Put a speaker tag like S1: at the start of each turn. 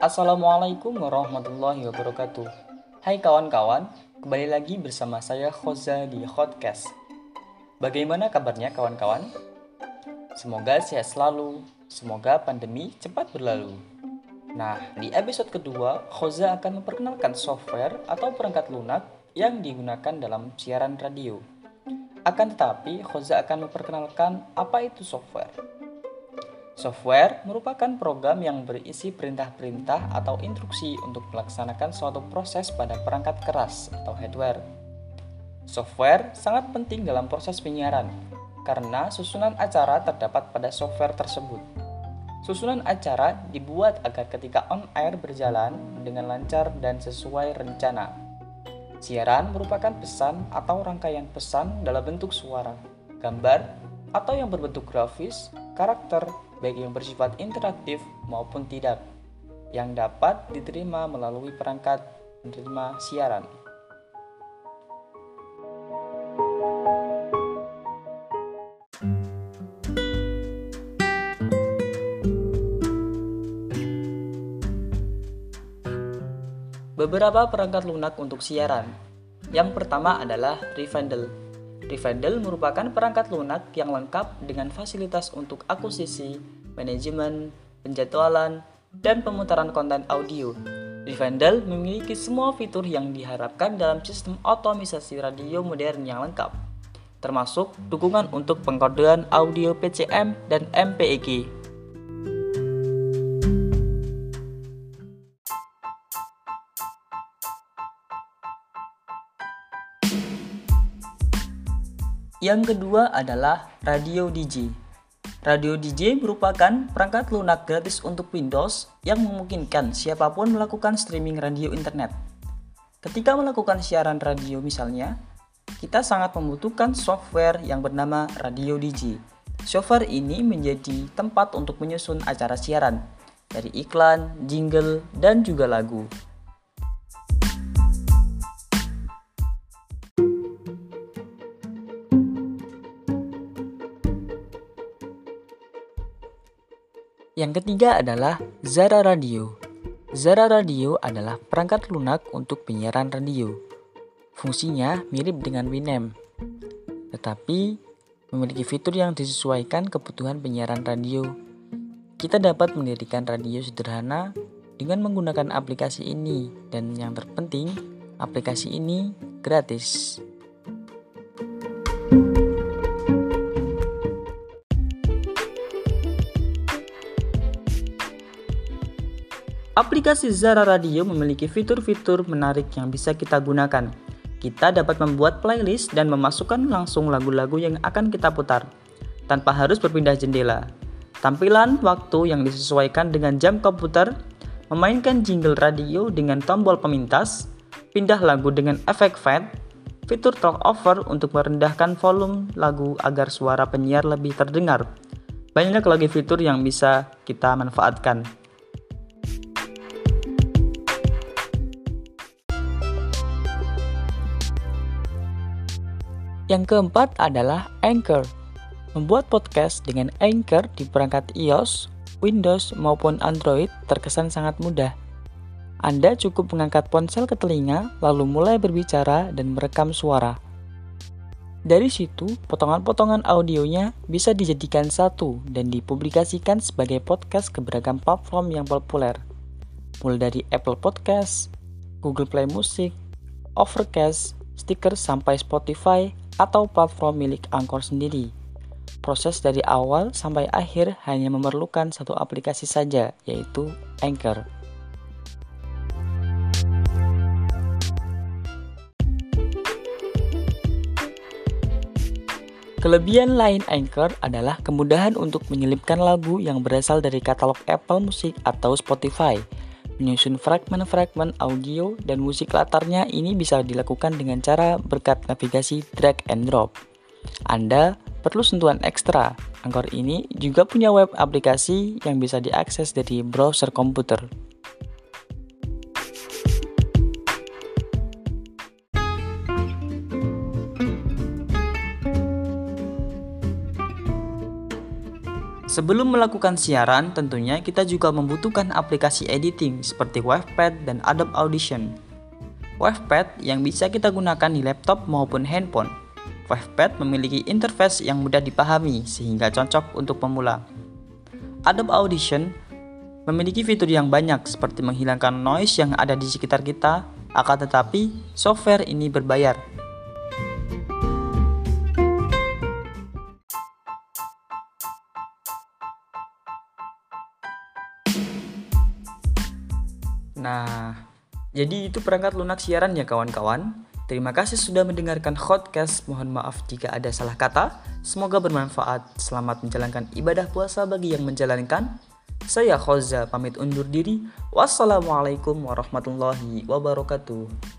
S1: Assalamualaikum warahmatullahi wabarakatuh. Hai kawan-kawan, kembali lagi bersama saya Khoza di Hotcast. Bagaimana kabarnya kawan-kawan? Semoga sehat selalu, semoga pandemi cepat berlalu. Nah, di episode kedua, Khoza akan memperkenalkan software atau perangkat lunak yang digunakan dalam siaran radio. Akan tetapi, Khoza akan memperkenalkan apa itu software. Software merupakan program yang berisi perintah-perintah atau instruksi untuk melaksanakan suatu proses pada perangkat keras atau hardware. Software sangat penting dalam proses penyiaran karena susunan acara terdapat pada software tersebut. Susunan acara dibuat agar ketika on air berjalan dengan lancar dan sesuai rencana. Siaran merupakan pesan atau rangkaian pesan dalam bentuk suara, gambar, atau yang berbentuk grafis, karakter, baik yang bersifat interaktif maupun tidak, yang dapat diterima melalui perangkat penerima siaran. Beberapa perangkat lunak untuk siaran. Yang pertama adalah Rivendell Rivendell merupakan perangkat lunak yang lengkap dengan fasilitas untuk akuisisi, manajemen, penjadwalan, dan pemutaran konten audio. Rivendell memiliki semua fitur yang diharapkan dalam sistem otomisasi radio modern yang lengkap, termasuk dukungan untuk pengkodean audio PCM dan MPEG. Yang kedua adalah radio DJ. Radio DJ merupakan perangkat lunak gratis untuk Windows yang memungkinkan siapa pun melakukan streaming radio internet. Ketika melakukan siaran radio misalnya, kita sangat membutuhkan software yang bernama Radio DJ. Software ini menjadi tempat untuk menyusun acara siaran, dari iklan, jingle, dan juga lagu. Yang ketiga adalah Zara Radio. Zara Radio adalah perangkat lunak untuk penyiaran radio. Fungsinya mirip dengan Winamp, tetapi memiliki fitur yang disesuaikan kebutuhan penyiaran radio. Kita dapat mendirikan radio sederhana dengan menggunakan aplikasi ini dan yang terpenting, aplikasi ini gratis. Aplikasi Zara Radio memiliki fitur-fitur menarik yang bisa kita gunakan. Kita dapat membuat playlist dan memasukkan langsung lagu-lagu yang akan kita putar, tanpa harus berpindah jendela. Tampilan waktu yang disesuaikan dengan jam komputer, memainkan jingle radio dengan tombol pemintas, pindah lagu dengan efek fade, fitur talk over untuk merendahkan volume lagu agar suara penyiar lebih terdengar. Banyak lagi fitur yang bisa kita manfaatkan. Yang keempat adalah Anchor. Membuat podcast dengan Anchor di perangkat iOS, Windows maupun Android terkesan sangat mudah. Anda cukup mengangkat ponsel ke telinga, lalu mulai berbicara dan merekam suara. Dari situ, potongan-potongan audionya bisa dijadikan satu dan dipublikasikan sebagai podcast ke beragam platform yang populer, mulai dari Apple Podcast, Google Play Music, Overcast, Sticker sampai Spotify, atau platform milik Angkor sendiri. Proses dari awal sampai akhir hanya memerlukan satu aplikasi saja, yaitu Anchor. Kelebihan lain Anchor adalah kemudahan untuk menyelipkan lagu yang berasal dari katalog Apple Music atau Spotify Menyusun fragmen-fragmen audio dan musik latarnya ini bisa dilakukan dengan cara berkat navigasi drag and drop. Anda perlu sentuhan ekstra. Angkor ini juga punya web aplikasi yang bisa diakses dari browser komputer. Sebelum melakukan siaran, tentunya kita juga membutuhkan aplikasi editing seperti Wavepad dan Adobe Audition. Wavepad yang bisa kita gunakan di laptop maupun handphone. Wavepad memiliki interface yang mudah dipahami sehingga cocok untuk pemula. Adobe Audition memiliki fitur yang banyak seperti menghilangkan noise yang ada di sekitar kita, akan tetapi software ini berbayar Nah, jadi itu perangkat lunak siaran ya kawan-kawan. Terima kasih sudah mendengarkan Hotcast. Mohon maaf jika ada salah kata. Semoga bermanfaat. Selamat menjalankan ibadah puasa bagi yang menjalankan. Saya Khoza pamit undur diri. Wassalamualaikum warahmatullahi wabarakatuh.